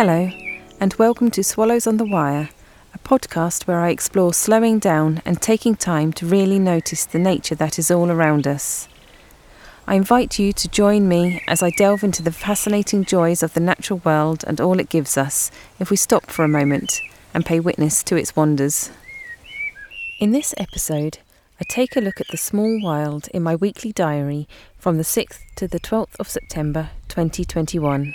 Hello, and welcome to Swallows on the Wire, a podcast where I explore slowing down and taking time to really notice the nature that is all around us. I invite you to join me as I delve into the fascinating joys of the natural world and all it gives us if we stop for a moment and pay witness to its wonders. In this episode, I take a look at the small wild in my weekly diary from the 6th to the 12th of September 2021.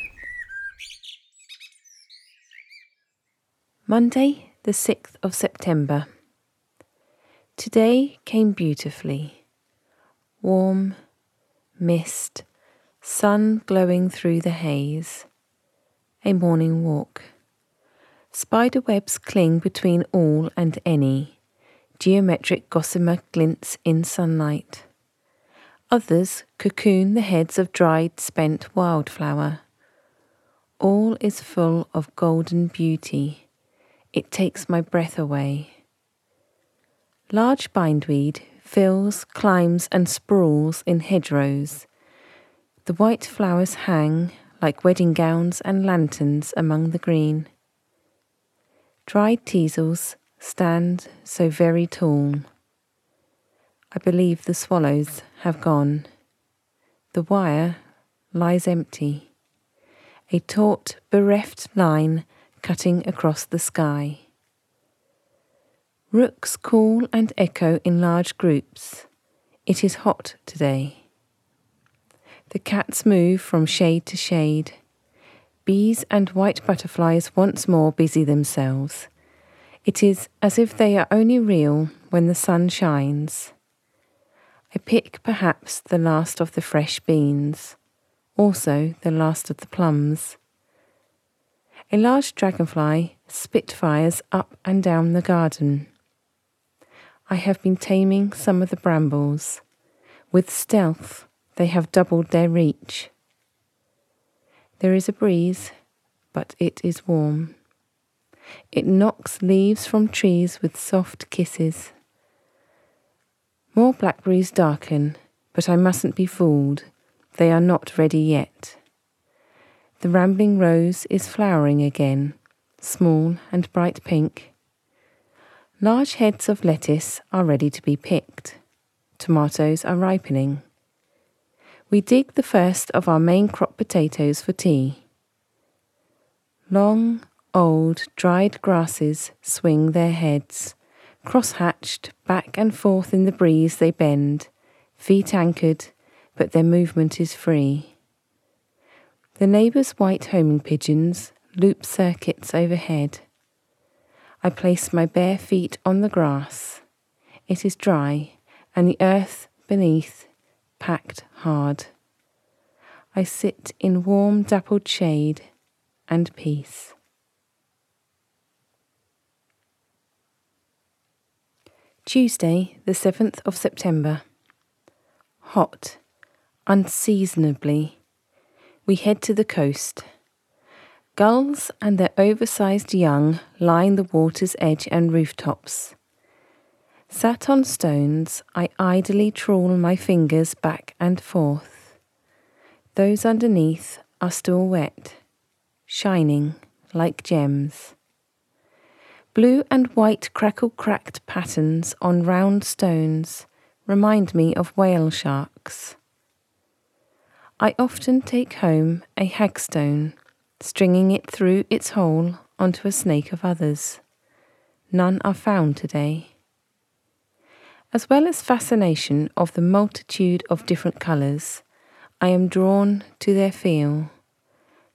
Monday, the 6th of September. Today came beautifully. Warm, mist, sun glowing through the haze. A morning walk. Spider webs cling between all and any. Geometric gossamer glints in sunlight. Others cocoon the heads of dried, spent wildflower. All is full of golden beauty. It takes my breath away. Large bindweed fills, climbs, and sprawls in hedgerows. The white flowers hang like wedding gowns and lanterns among the green. Dried teasels stand so very tall. I believe the swallows have gone. The wire lies empty, a taut, bereft line cutting across the sky. Rooks call and echo in large groups. It is hot today. The cats move from shade to shade. Bees and white butterflies once more busy themselves. It is as if they are only real when the sun shines. I pick perhaps the last of the fresh beans, also the last of the plums. A large dragonfly spitfires up and down the garden. I have been taming some of the brambles. With stealth, they have doubled their reach. There is a breeze, but it is warm. It knocks leaves from trees with soft kisses. More blackberries darken, but I mustn't be fooled. They are not ready yet. The rambling rose is flowering again, small and bright pink. Large heads of lettuce are ready to be picked. Tomatoes are ripening. We dig the first of our main crop potatoes for tea. Long, old, dried grasses swing their heads. Cross hatched, back and forth in the breeze they bend, feet anchored, but their movement is free. The neighbours' white homing pigeons loop circuits overhead. I place my bare feet on the grass. It is dry, and the earth beneath packed hard. I sit in warm, dappled shade and peace. Tuesday, the 7th of September. Hot, unseasonably. We head to the coast. Gulls and their oversized young line the water's edge and rooftops. Sat on stones, I idly trawl my fingers back and forth. Those underneath are still wet, shining like gems. Blue and white crackle cracked patterns on round stones remind me of whale sharks. I often take home a hagstone stringing it through its hole onto a snake of others. None are found today. As well as fascination of the multitude of different colours, I am drawn to their feel.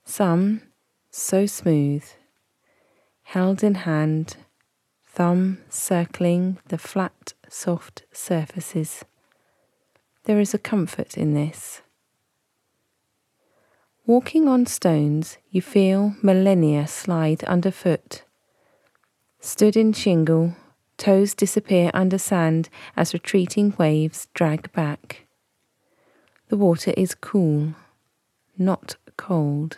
Some so smooth, held in hand, thumb circling the flat, soft surfaces. There is a comfort in this. Walking on stones, you feel millennia slide underfoot. Stood in shingle, toes disappear under sand as retreating waves drag back. The water is cool, not cold.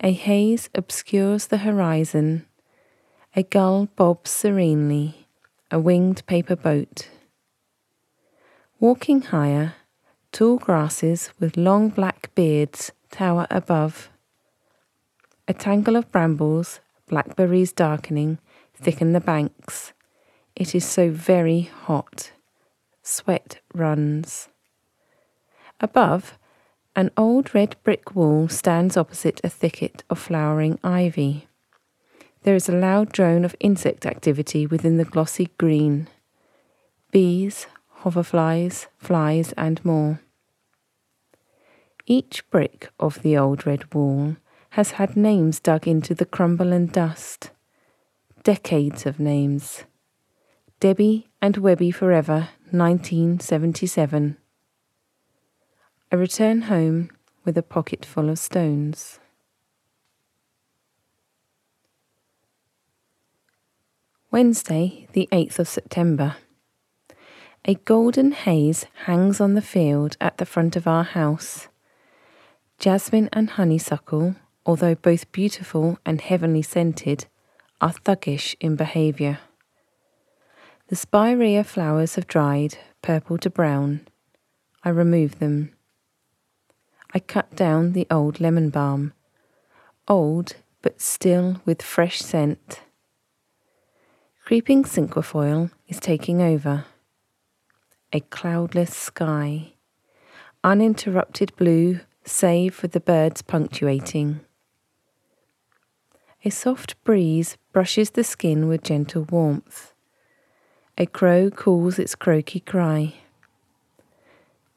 A haze obscures the horizon. A gull bobs serenely, a winged paper boat. Walking higher, Tall grasses with long black beards tower above. A tangle of brambles, blackberries darkening, thicken the banks. It is so very hot. Sweat runs. Above, an old red brick wall stands opposite a thicket of flowering ivy. There is a loud drone of insect activity within the glossy green. Bees, hoverflies, flies, and more. Each brick of the old red wall has had names dug into the crumble and dust. Decades of names. Debbie and Webby Forever, 1977. I return home with a pocket full of stones. Wednesday, the 8th of September. A golden haze hangs on the field at the front of our house. Jasmine and honeysuckle, although both beautiful and heavenly scented, are thuggish in behaviour. The spirea flowers have dried, purple to brown. I remove them. I cut down the old lemon balm, old but still with fresh scent. Creeping cinquefoil is taking over. A cloudless sky, uninterrupted blue save for the birds punctuating. A soft breeze brushes the skin with gentle warmth. A crow calls its croaky cry.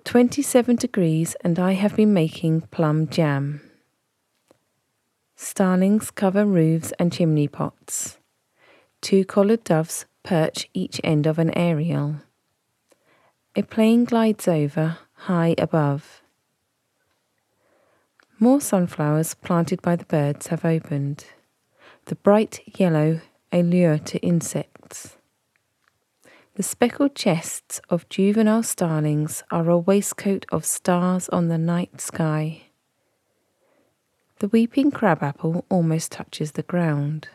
27 degrees, and I have been making plum jam. Starlings cover roofs and chimney pots. Two collared doves perch each end of an aerial. A plane glides over, high above. More sunflowers planted by the birds have opened the bright yellow a lure to insects. The speckled chests of juvenile starlings are a waistcoat of stars on the night sky. The weeping crabapple almost touches the ground.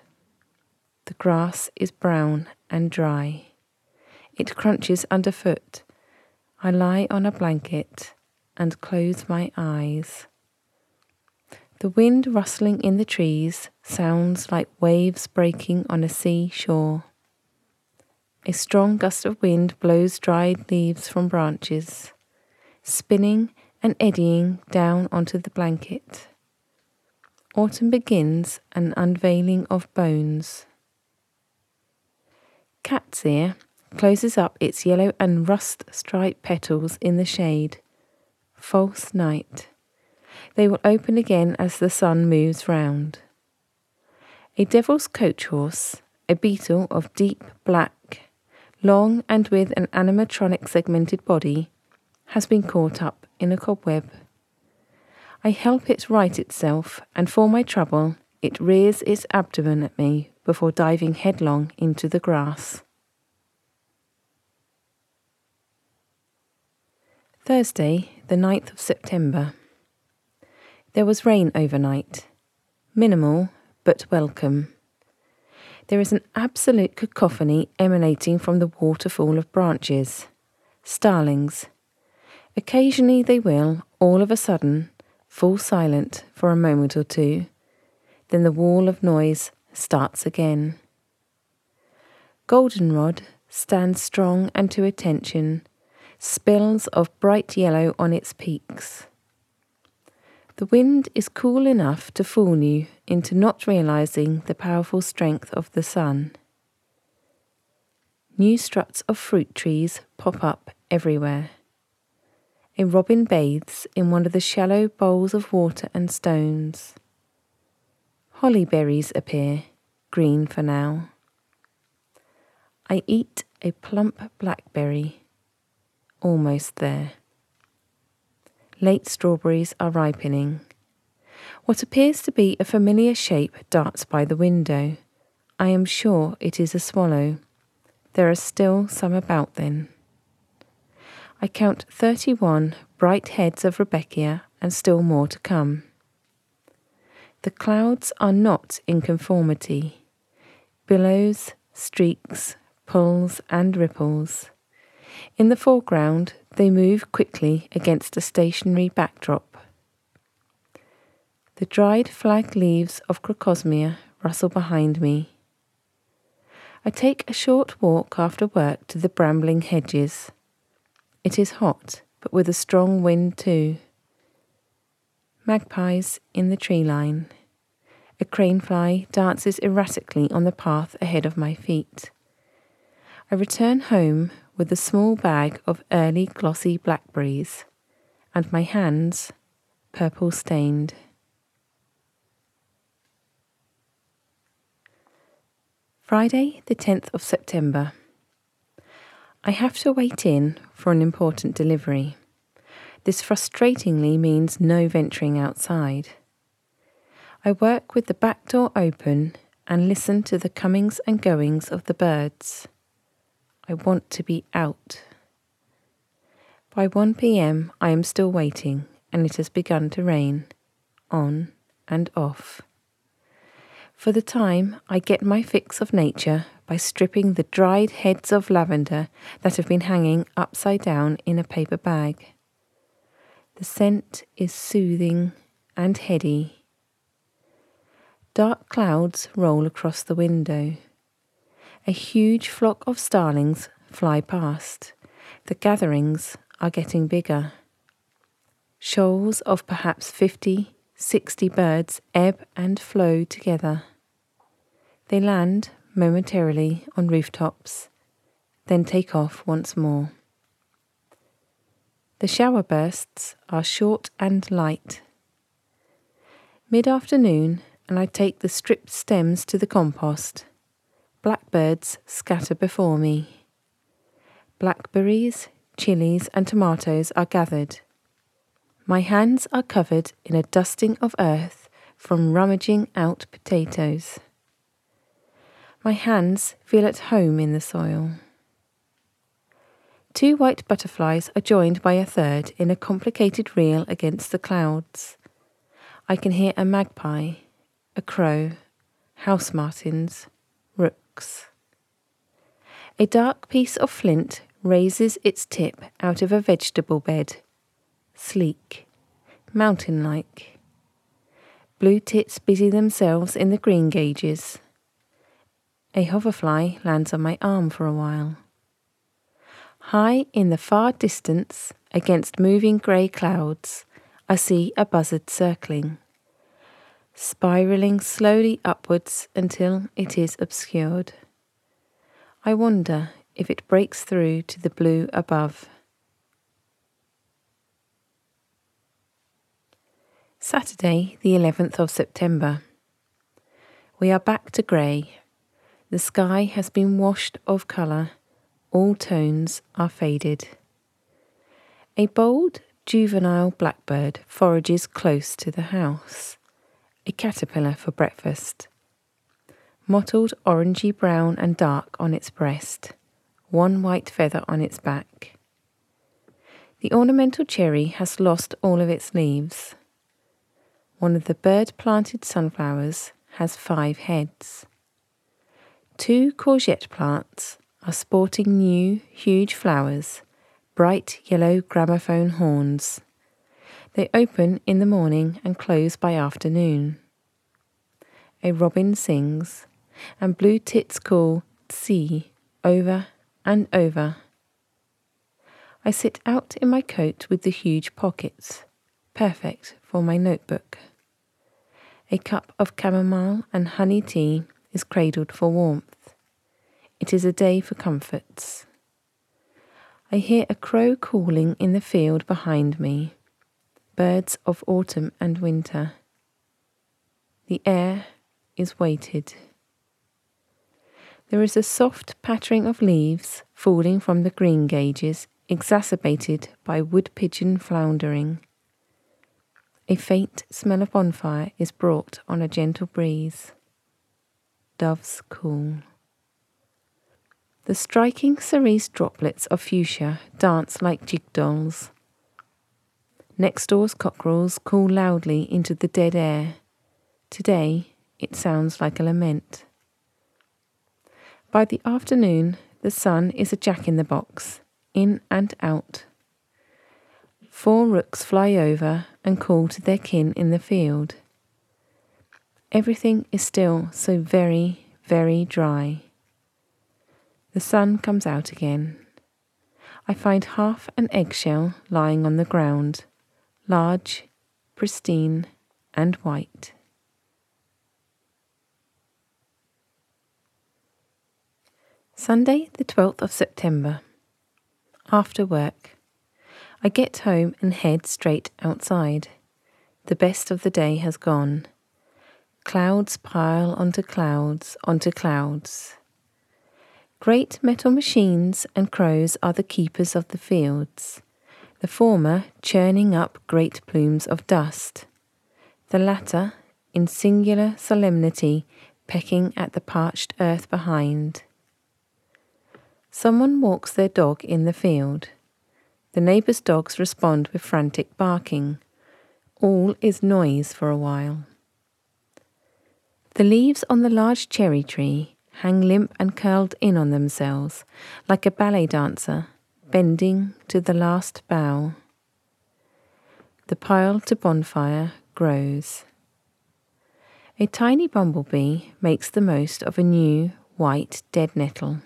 The grass is brown and dry. It crunches underfoot. I lie on a blanket and close my eyes. The wind rustling in the trees sounds like waves breaking on a sea shore. A strong gust of wind blows dried leaves from branches, spinning and eddying down onto the blanket. Autumn begins an unveiling of bones. Cat's ear closes up its yellow and rust striped petals in the shade. False night. They will open again as the sun moves round. A devil's coach horse, a beetle of deep black, long and with an animatronic segmented body, has been caught up in a cobweb. I help it right itself, and for my trouble, it rears its abdomen at me before diving headlong into the grass. Thursday, the 9th of September. There was rain overnight. Minimal, but welcome. There is an absolute cacophony emanating from the waterfall of branches. Starlings. Occasionally they will, all of a sudden, fall silent for a moment or two. Then the wall of noise starts again. Goldenrod stands strong and to attention, spills of bright yellow on its peaks. The wind is cool enough to fool you into not realizing the powerful strength of the sun. New struts of fruit trees pop up everywhere. A robin bathes in one of the shallow bowls of water and stones. Holly berries appear, green for now. I eat a plump blackberry, almost there. Late strawberries are ripening. What appears to be a familiar shape darts by the window. I am sure it is a swallow. There are still some about then. I count 31 bright heads of Rudbeckia and still more to come. The clouds are not in conformity. Billows, streaks, pulls, and ripples. In the foreground, they move quickly against a stationary backdrop. The dried flag leaves of crocosmia rustle behind me. I take a short walk after work to the brambling hedges. It is hot, but with a strong wind too. Magpies in the tree line. A crane fly dances erratically on the path ahead of my feet. I return home with a small bag of early glossy blackberries, and my hands purple stained. Friday, the 10th of September. I have to wait in for an important delivery. This frustratingly means no venturing outside. I work with the back door open and listen to the comings and goings of the birds. I want to be out. By 1 pm, I am still waiting, and it has begun to rain, on and off. For the time, I get my fix of nature by stripping the dried heads of lavender that have been hanging upside down in a paper bag. The scent is soothing and heady. Dark clouds roll across the window. A huge flock of starlings fly past. The gatherings are getting bigger. Shoals of perhaps fifty, sixty birds ebb and flow together. They land momentarily on rooftops, then take off once more. The shower bursts are short and light. Mid afternoon, and I take the stripped stems to the compost. Blackbirds scatter before me. Blackberries, chilies, and tomatoes are gathered. My hands are covered in a dusting of earth from rummaging out potatoes. My hands feel at home in the soil. Two white butterflies are joined by a third in a complicated reel against the clouds. I can hear a magpie, a crow, house martins, A dark piece of flint raises its tip out of a vegetable bed, sleek, mountain like. Blue tits busy themselves in the greengages. A hoverfly lands on my arm for a while. High in the far distance, against moving grey clouds, I see a buzzard circling, spiralling slowly upwards until it is obscured. I wonder if it breaks through to the blue above. Saturday, the 11th of September. We are back to grey the sky has been washed of colour, all tones are faded. A bold, juvenile blackbird forages close to the house, a caterpillar for breakfast. Mottled orangey brown and dark on its breast, one white feather on its back. The ornamental cherry has lost all of its leaves. One of the bird planted sunflowers has five heads. Two courgette plants are sporting new, huge flowers, bright yellow gramophone horns. They open in the morning and close by afternoon. A robin sings, and blue tits call "see" over and over. I sit out in my coat with the huge pockets, perfect for my notebook. A cup of chamomile and honey tea is cradled for warmth. It is a day for comforts. I hear a crow calling in the field behind me, birds of autumn and winter. The air is weighted. There is a soft pattering of leaves falling from the greengages, exacerbated by wood pigeon floundering. A faint smell of bonfire is brought on a gentle breeze doves call. The striking cerise droplets of fuchsia dance like jig dolls. Next door's cockerels call loudly into the dead air. Today it sounds like a lament. By the afternoon, the sun is a jack in the box, in and out. Four rooks fly over and call to their kin in the field. Everything is still so very, very dry. The sun comes out again. I find half an eggshell lying on the ground, large, pristine, and white. Sunday, the 12th of September. After work, I get home and head straight outside. The best of the day has gone. Clouds pile onto clouds onto clouds. Great metal machines and crows are the keepers of the fields, the former churning up great plumes of dust, the latter, in singular solemnity, pecking at the parched earth behind. Someone walks their dog in the field. The neighbours' dogs respond with frantic barking. All is noise for a while. The leaves on the large cherry tree hang limp and curled in on themselves, like a ballet dancer bending to the last bough. The pile to bonfire grows. A tiny bumblebee makes the most of a new white dead nettle.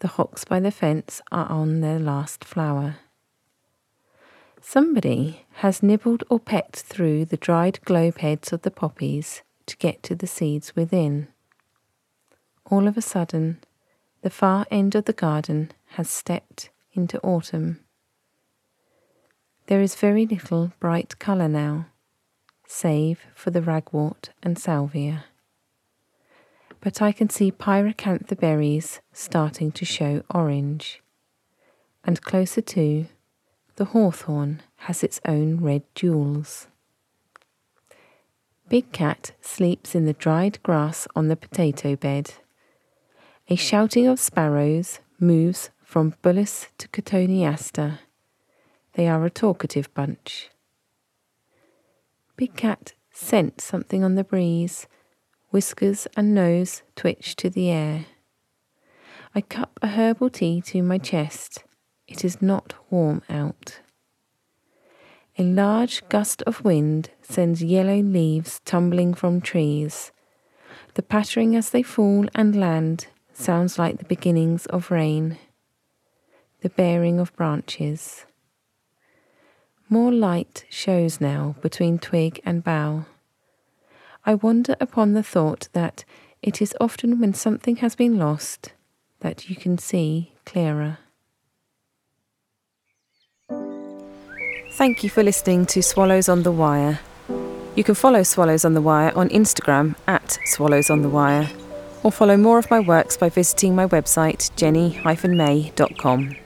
The hawks by the fence are on their last flower. Somebody has nibbled or pecked through the dried globe heads of the poppies to get to the seeds within. All of a sudden, the far end of the garden has stepped into autumn. There is very little bright colour now, save for the ragwort and salvia. But I can see pyracantha berries starting to show orange. And closer to, the hawthorn has its own red jewels. Big Cat sleeps in the dried grass on the potato bed. A shouting of sparrows moves from Bullace to Cotoneaster. They are a talkative bunch. Big Cat scent something on the breeze, whiskers and nose twitch to the air. I cup a herbal tea to my chest. It is not warm out. A large gust of wind sends yellow leaves tumbling from trees. The pattering as they fall and land sounds like the beginnings of rain, the baring of branches. More light shows now between twig and bough. I wonder upon the thought that it is often when something has been lost that you can see clearer. Thank you for listening to Swallows on the Wire. You can follow Swallows on the Wire on Instagram at Swallows on the Wire, or follow more of my works by visiting my website jenny-may.com.